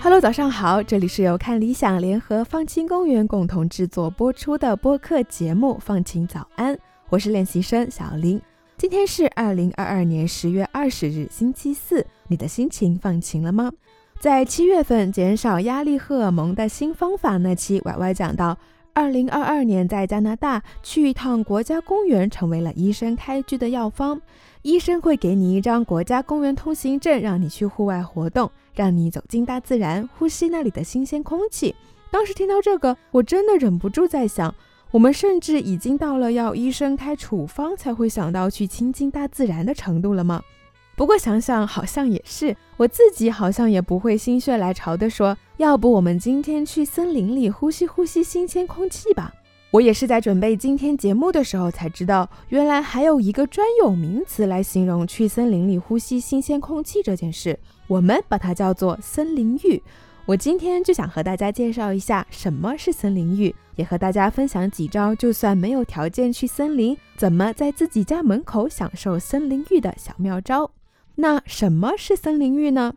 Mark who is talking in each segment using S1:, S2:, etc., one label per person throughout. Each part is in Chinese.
S1: Hello，早上好，这里是由看理想联合放晴公园共同制作播出的播客节目《放晴早安》，我是练习生小林。今天是二零二二年十月二十日，星期四，你的心情放晴了吗？在七月份减少压力荷尔蒙的新方法那期歪歪讲到，二零二二年在加拿大去一趟国家公园成为了医生开具的药方。医生会给你一张国家公园通行证，让你去户外活动，让你走进大自然，呼吸那里的新鲜空气。当时听到这个，我真的忍不住在想，我们甚至已经到了要医生开处方才会想到去亲近大自然的程度了吗？不过想想好像也是，我自己好像也不会心血来潮的说，要不我们今天去森林里呼吸呼吸新鲜空气吧。我也是在准备今天节目的时候才知道，原来还有一个专有名词来形容去森林里呼吸新鲜空气这件事，我们把它叫做森林浴。我今天就想和大家介绍一下什么是森林浴，也和大家分享几招，就算没有条件去森林，怎么在自己家门口享受森林浴的小妙招。那什么是森林浴呢？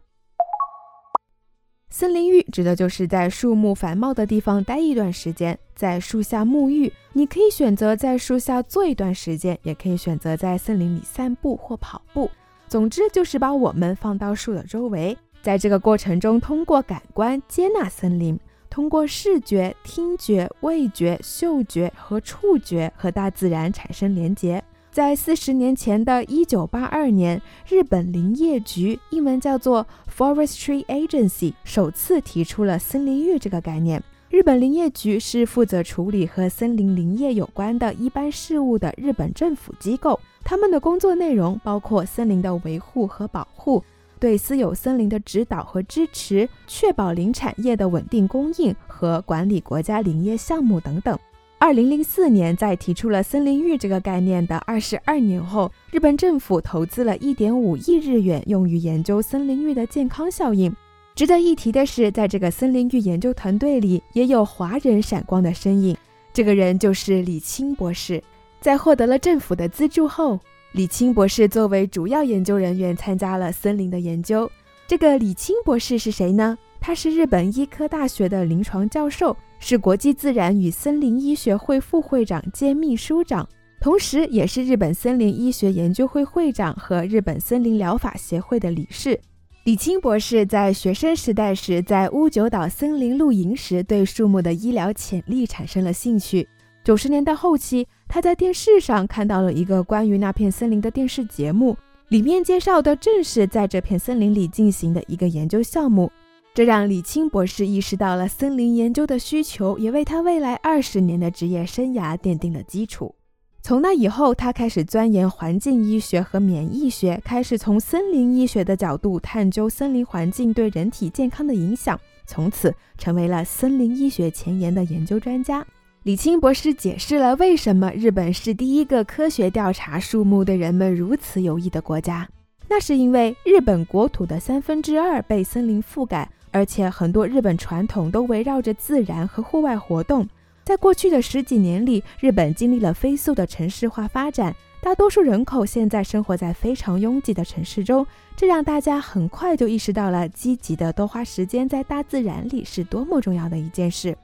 S1: 森林浴指的就是在树木繁茂的地方待一段时间，在树下沐浴。你可以选择在树下坐一段时间，也可以选择在森林里散步或跑步。总之就是把我们放到树的周围，在这个过程中，通过感官接纳森林，通过视觉、听觉、味觉、嗅觉和触觉和大自然产生连结。在四十年前的一九八二年，日本林业局（英文叫做 Forestry Agency） 首次提出了森林浴这个概念。日本林业局是负责处理和森林林业有关的一般事务的日本政府机构，他们的工作内容包括森林的维护和保护，对私有森林的指导和支持，确保林产业的稳定供应和管理国家林业项目等等。二零零四年，在提出了森林浴这个概念的二十二年后，日本政府投资了一点五亿日元，用于研究森林浴的健康效应。值得一提的是，在这个森林浴研究团队里，也有华人闪光的身影。这个人就是李清博士。在获得了政府的资助后，李清博士作为主要研究人员参加了森林的研究。这个李清博士是谁呢？他是日本医科大学的临床教授。是国际自然与森林医学会副会长兼秘书长，同时也是日本森林医学研究会会长和日本森林疗法协会的理事。李清博士在学生时代时，在乌九岛森林露营时，对树木的医疗潜力产生了兴趣。九十年代后期，他在电视上看到了一个关于那片森林的电视节目，里面介绍的正是在这片森林里进行的一个研究项目。这让李清博士意识到了森林研究的需求，也为他未来二十年的职业生涯奠定了基础。从那以后，他开始钻研环境医学和免疫学，开始从森林医学的角度探究森林环境对人体健康的影响，从此成为了森林医学前沿的研究专家。李清博士解释了为什么日本是第一个科学调查树木对人们如此有益的国家，那是因为日本国土的三分之二被森林覆盖。而且很多日本传统都围绕着自然和户外活动。在过去的十几年里，日本经历了飞速的城市化发展，大多数人口现在生活在非常拥挤的城市中，这让大家很快就意识到了积极的多花时间在大自然里是多么重要的一件事。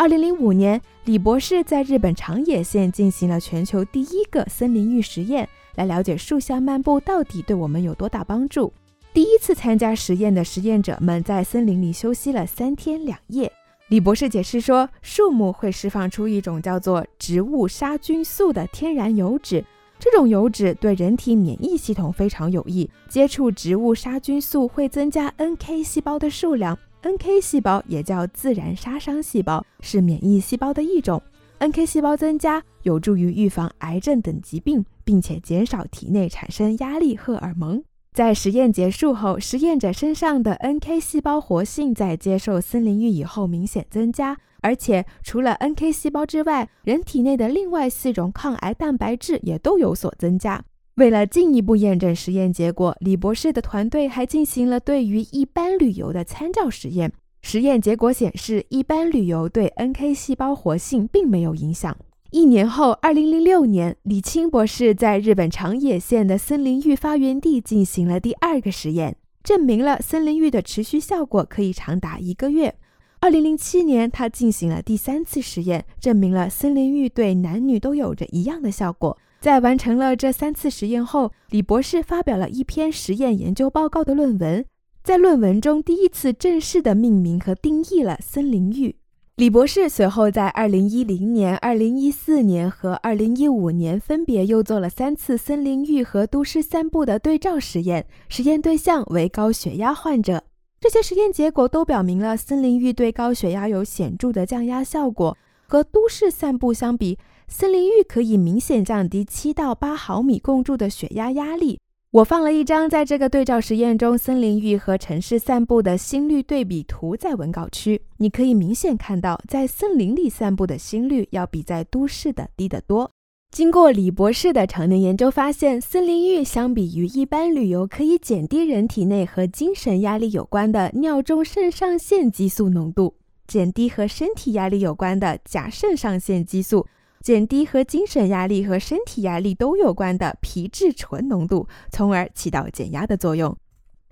S1: 二零零五年，李博士在日本长野县进行了全球第一个森林浴实验，来了解树下漫步到底对我们有多大帮助。第一次参加实验的实验者们在森林里休息了三天两夜。李博士解释说，树木会释放出一种叫做植物杀菌素的天然油脂，这种油脂对人体免疫系统非常有益。接触植物杀菌素会增加 NK 细胞的数量，NK 细胞也叫自然杀伤细胞，是免疫细胞的一种。NK 细胞增加有助于预防癌症等疾病，并且减少体内产生压力荷尔蒙。在实验结束后，实验者身上的 NK 细胞活性在接受森林浴以后明显增加，而且除了 NK 细胞之外，人体内的另外四种抗癌蛋白质也都有所增加。为了进一步验证实验结果，李博士的团队还进行了对于一般旅游的参照实验。实验结果显示，一般旅游对 NK 细胞活性并没有影响。一年后，二零零六年，李清博士在日本长野县的森林浴发源地进行了第二个实验，证明了森林浴的持续效果可以长达一个月。二零零七年，他进行了第三次实验，证明了森林浴对男女都有着一样的效果。在完成了这三次实验后，李博士发表了一篇实验研究报告的论文，在论文中第一次正式的命名和定义了森林浴。李博士随后在2010年、2014年和2015年分别又做了三次森林浴和都市散步的对照实验，实验对象为高血压患者。这些实验结果都表明了森林浴对高血压有显著的降压效果，和都市散步相比。森林浴可以明显降低七到八毫米共柱的血压压力。我放了一张在这个对照实验中森林浴和城市散步的心率对比图在文稿区，你可以明显看到，在森林里散步的心率要比在都市的低得多。经过李博士的常年研究发现，森林浴相比于一般旅游，可以减低人体内和精神压力有关的尿中肾上腺激素浓度，减低和身体压力有关的甲肾上腺激素。减低和精神压力和身体压力都有关的皮质醇浓度，从而起到减压的作用。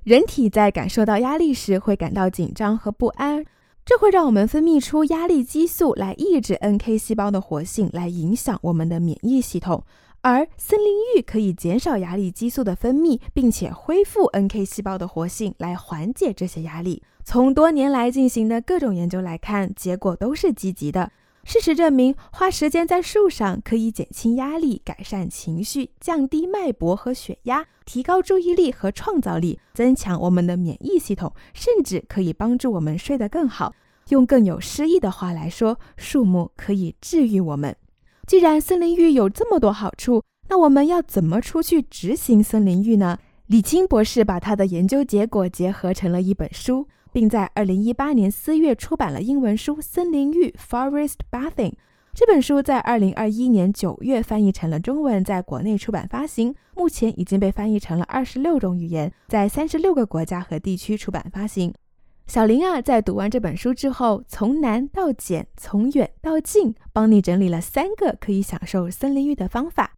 S1: 人体在感受到压力时会感到紧张和不安，这会让我们分泌出压力激素来抑制 NK 细胞的活性，来影响我们的免疫系统。而森林浴可以减少压力激素的分泌，并且恢复 NK 细胞的活性，来缓解这些压力。从多年来进行的各种研究来看，结果都是积极的。事实证明，花时间在树上可以减轻压力、改善情绪、降低脉搏和血压、提高注意力和创造力、增强我们的免疫系统，甚至可以帮助我们睡得更好。用更有诗意的话来说，树木可以治愈我们。既然森林浴有这么多好处，那我们要怎么出去执行森林浴呢？李青博士把他的研究结果结合成了一本书。并在二零一八年四月出版了英文书《森林浴》（Forest Bathing）。这本书在二零二一年九月翻译成了中文，在国内出版发行。目前已经被翻译成了二十六种语言，在三十六个国家和地区出版发行。小林啊，在读完这本书之后，从难到简，从远到近，帮你整理了三个可以享受森林浴的方法。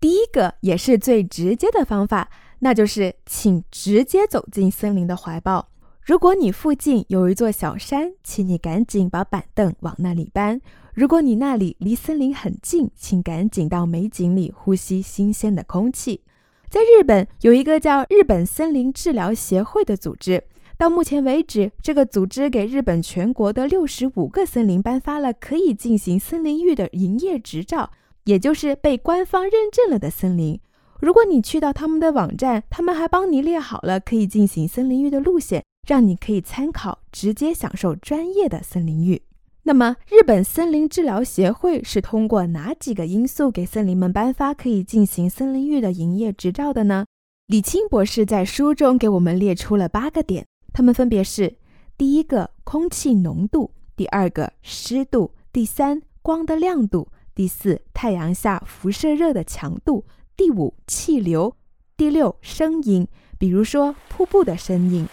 S1: 第一个也是最直接的方法。那就是，请直接走进森林的怀抱。如果你附近有一座小山，请你赶紧把板凳往那里搬。如果你那里离森林很近，请赶紧到美景里呼吸新鲜的空气。在日本，有一个叫日本森林治疗协会的组织。到目前为止，这个组织给日本全国的六十五个森林颁发了可以进行森林浴的营业执照，也就是被官方认证了的森林。如果你去到他们的网站，他们还帮你列好了可以进行森林浴的路线，让你可以参考，直接享受专业的森林浴。那么，日本森林治疗协会是通过哪几个因素给森林们颁发可以进行森林浴的营业执照的呢？李清博士在书中给我们列出了八个点，它们分别是：第一个，空气浓度；第二个，湿度；第三，光的亮度；第四，太阳下辐射热的强度。第五，气流；第六，声音，比如说瀑布的声音、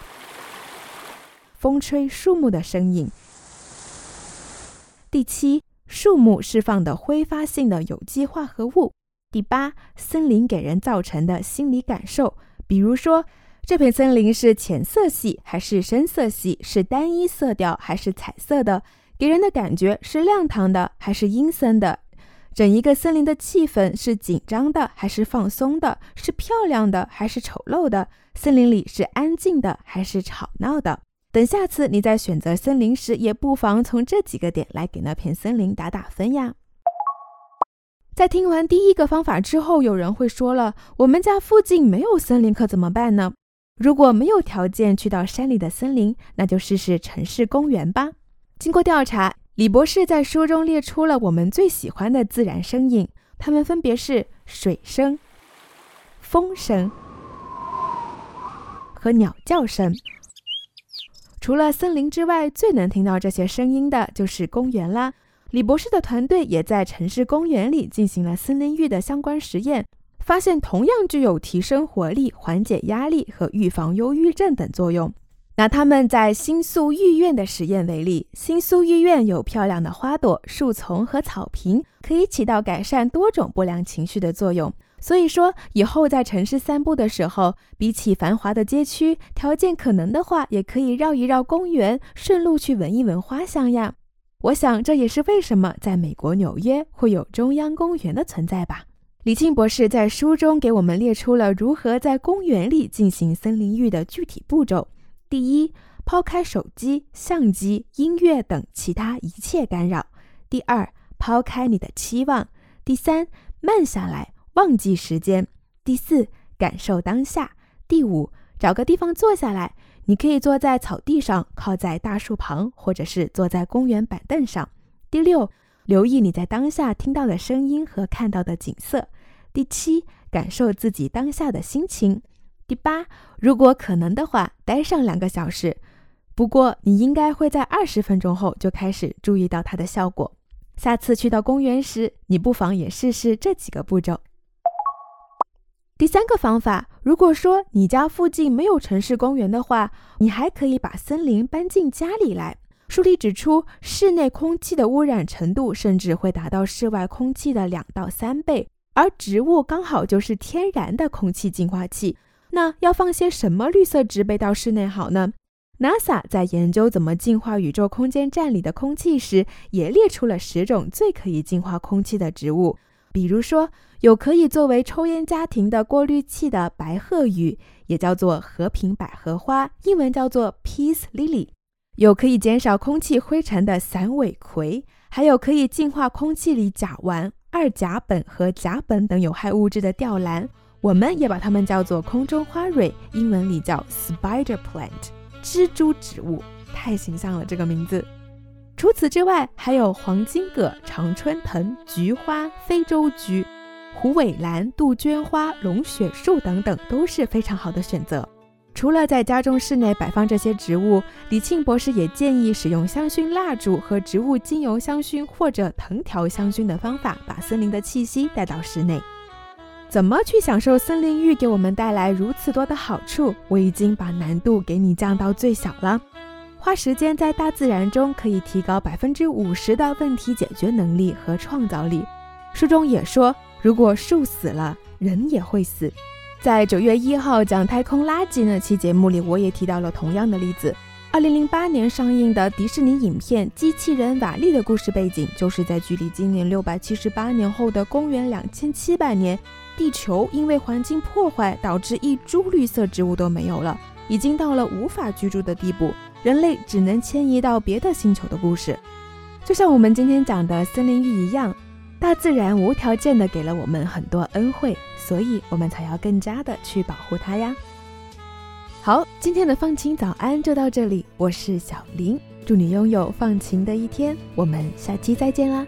S1: 风吹树木的声音；第七，树木释放的挥发性的有机化合物；第八，森林给人造成的心理感受，比如说这片森林是浅色系还是深色系，是单一色调还是彩色的，给人的感觉是亮堂的还是阴森的。整一个森林的气氛是紧张的还是放松的？是漂亮的还是丑陋的？森林里是安静的还是吵闹的？等下次你在选择森林时，也不妨从这几个点来给那片森林打打分呀。在听完第一个方法之后，有人会说了：“我们家附近没有森林，可怎么办呢？”如果没有条件去到山里的森林，那就试试城市公园吧。经过调查。李博士在书中列出了我们最喜欢的自然声音，它们分别是水声、风声和鸟叫声。除了森林之外，最能听到这些声音的就是公园啦。李博士的团队也在城市公园里进行了森林浴的相关实验，发现同样具有提升活力、缓解压力和预防忧郁症等作用。拿他们在新宿御苑的实验为例，新宿御苑有漂亮的花朵、树丛和草坪，可以起到改善多种不良情绪的作用。所以说，以后在城市散步的时候，比起繁华的街区，条件可能的话，也可以绕一绕公园，顺路去闻一闻花香呀。我想，这也是为什么在美国纽约会有中央公园的存在吧。李庆博士在书中给我们列出了如何在公园里进行森林浴的具体步骤。第一，抛开手机、相机、音乐等其他一切干扰。第二，抛开你的期望。第三，慢下来，忘记时间。第四，感受当下。第五，找个地方坐下来，你可以坐在草地上，靠在大树旁，或者是坐在公园板凳上。第六，留意你在当下听到的声音和看到的景色。第七，感受自己当下的心情。第八，如果可能的话，待上两个小时。不过，你应该会在二十分钟后就开始注意到它的效果。下次去到公园时，你不妨也试试这几个步骤。第三个方法，如果说你家附近没有城市公园的话，你还可以把森林搬进家里来。书里指出，室内空气的污染程度甚至会达到室外空气的两到三倍，而植物刚好就是天然的空气净化器。那要放些什么绿色植被到室内好呢？NASA 在研究怎么净化宇宙空间站里的空气时，也列出了十种最可以净化空气的植物。比如说，有可以作为抽烟家庭的过滤器的白鹤羽，也叫做和平百合花，英文叫做 Peace Lily；有可以减少空气灰尘的散尾葵，还有可以净化空气里甲烷、二甲苯和甲苯等有害物质的吊兰。我们也把它们叫做空中花蕊，英文里叫 spider plant，蜘蛛植物，太形象了这个名字。除此之外，还有黄金葛、常春藤、菊花、非洲菊、虎尾兰、杜鹃花、龙血树等等，都是非常好的选择。除了在家中室内摆放这些植物，李庆博士也建议使用香薰蜡烛和植物精油香薰或者藤条香薰的方法，把森林的气息带到室内。怎么去享受森林浴给我们带来如此多的好处？我已经把难度给你降到最小了。花时间在大自然中，可以提高百分之五十的问题解决能力和创造力。书中也说，如果树死了，人也会死。在九月一号讲太空垃圾那期节目里，我也提到了同样的例子。二零零八年上映的迪士尼影片《机器人瓦力》的故事背景，就是在距离今年六百七十八年后的公元两千七百年。地球因为环境破坏，导致一株绿色植物都没有了，已经到了无法居住的地步，人类只能迁移到别的星球的故事。就像我们今天讲的森林浴一样，大自然无条件的给了我们很多恩惠，所以我们才要更加的去保护它呀。好，今天的放晴早安就到这里，我是小林，祝你拥有放晴的一天，我们下期再见啦。